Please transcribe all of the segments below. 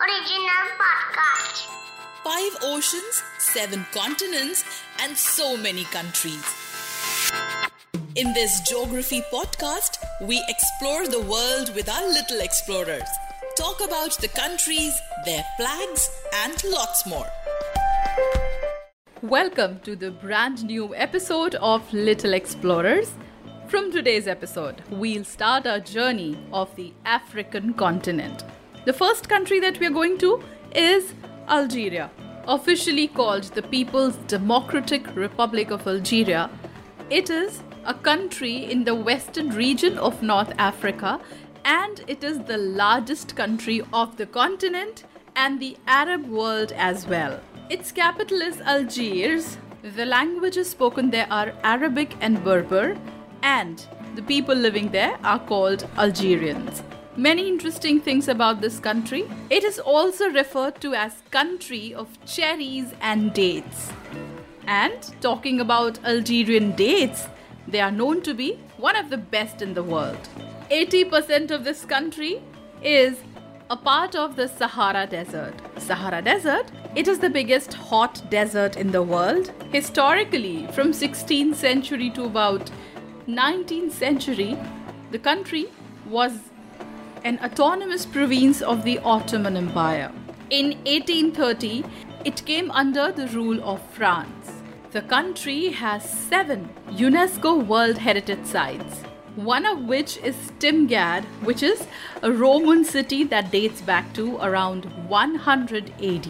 Original podcast. Five oceans, seven continents, and so many countries. In this geography podcast, we explore the world with our little explorers, talk about the countries, their flags, and lots more. Welcome to the brand new episode of Little Explorers. From today's episode, we'll start our journey of the African continent. The first country that we're going to is Algeria, officially called the People's Democratic Republic of Algeria. It is a country in the western region of North Africa and it is the largest country of the continent and the Arab world as well. Its capital is Algiers. The languages spoken there are Arabic and Berber, and the people living there are called Algerians. Many interesting things about this country. It is also referred to as country of cherries and dates. And talking about Algerian dates, they are known to be one of the best in the world. 80% of this country is a part of the Sahara Desert. Sahara Desert, it is the biggest hot desert in the world. Historically, from 16th century to about 19th century, the country was an autonomous province of the Ottoman Empire. In 1830, it came under the rule of France. The country has seven UNESCO World Heritage Sites, one of which is Timgad, which is a Roman city that dates back to around 100 AD.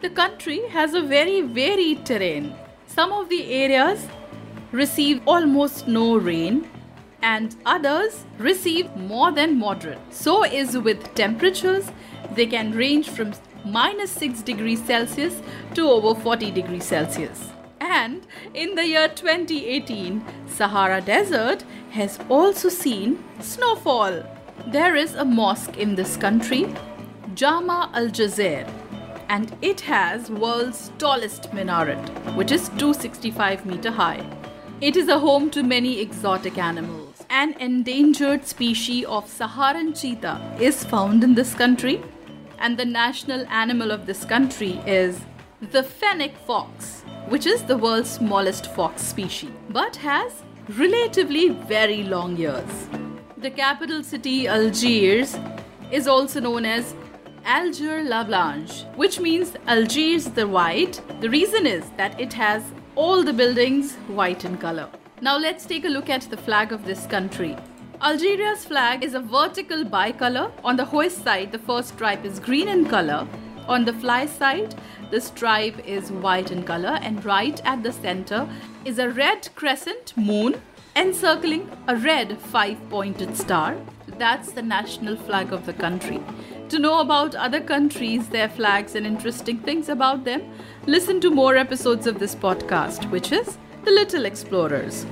The country has a very varied terrain. Some of the areas receive almost no rain and others receive more than moderate. So is with temperatures, they can range from minus 6 degrees Celsius to over 40 degrees Celsius. And in the year 2018, Sahara Desert has also seen snowfall. There is a mosque in this country, Jama Al Jazeer, and it has world's tallest minaret, which is 265 meter high. It is a home to many exotic animals. An endangered species of Saharan cheetah is found in this country, and the national animal of this country is the fennec fox, which is the world's smallest fox species, but has relatively very long ears. The capital city, Algiers, is also known as Alger La Blanche, which means Algiers the White. The reason is that it has all the buildings white in color. Now let's take a look at the flag of this country. Algeria's flag is a vertical bicolor. On the hoist side, the first stripe is green in color. On the fly side, the stripe is white in color, and right at the center is a red crescent moon encircling a red five pointed star. That's the national flag of the country. To know about other countries, their flags, and interesting things about them, listen to more episodes of this podcast, which is The Little Explorers.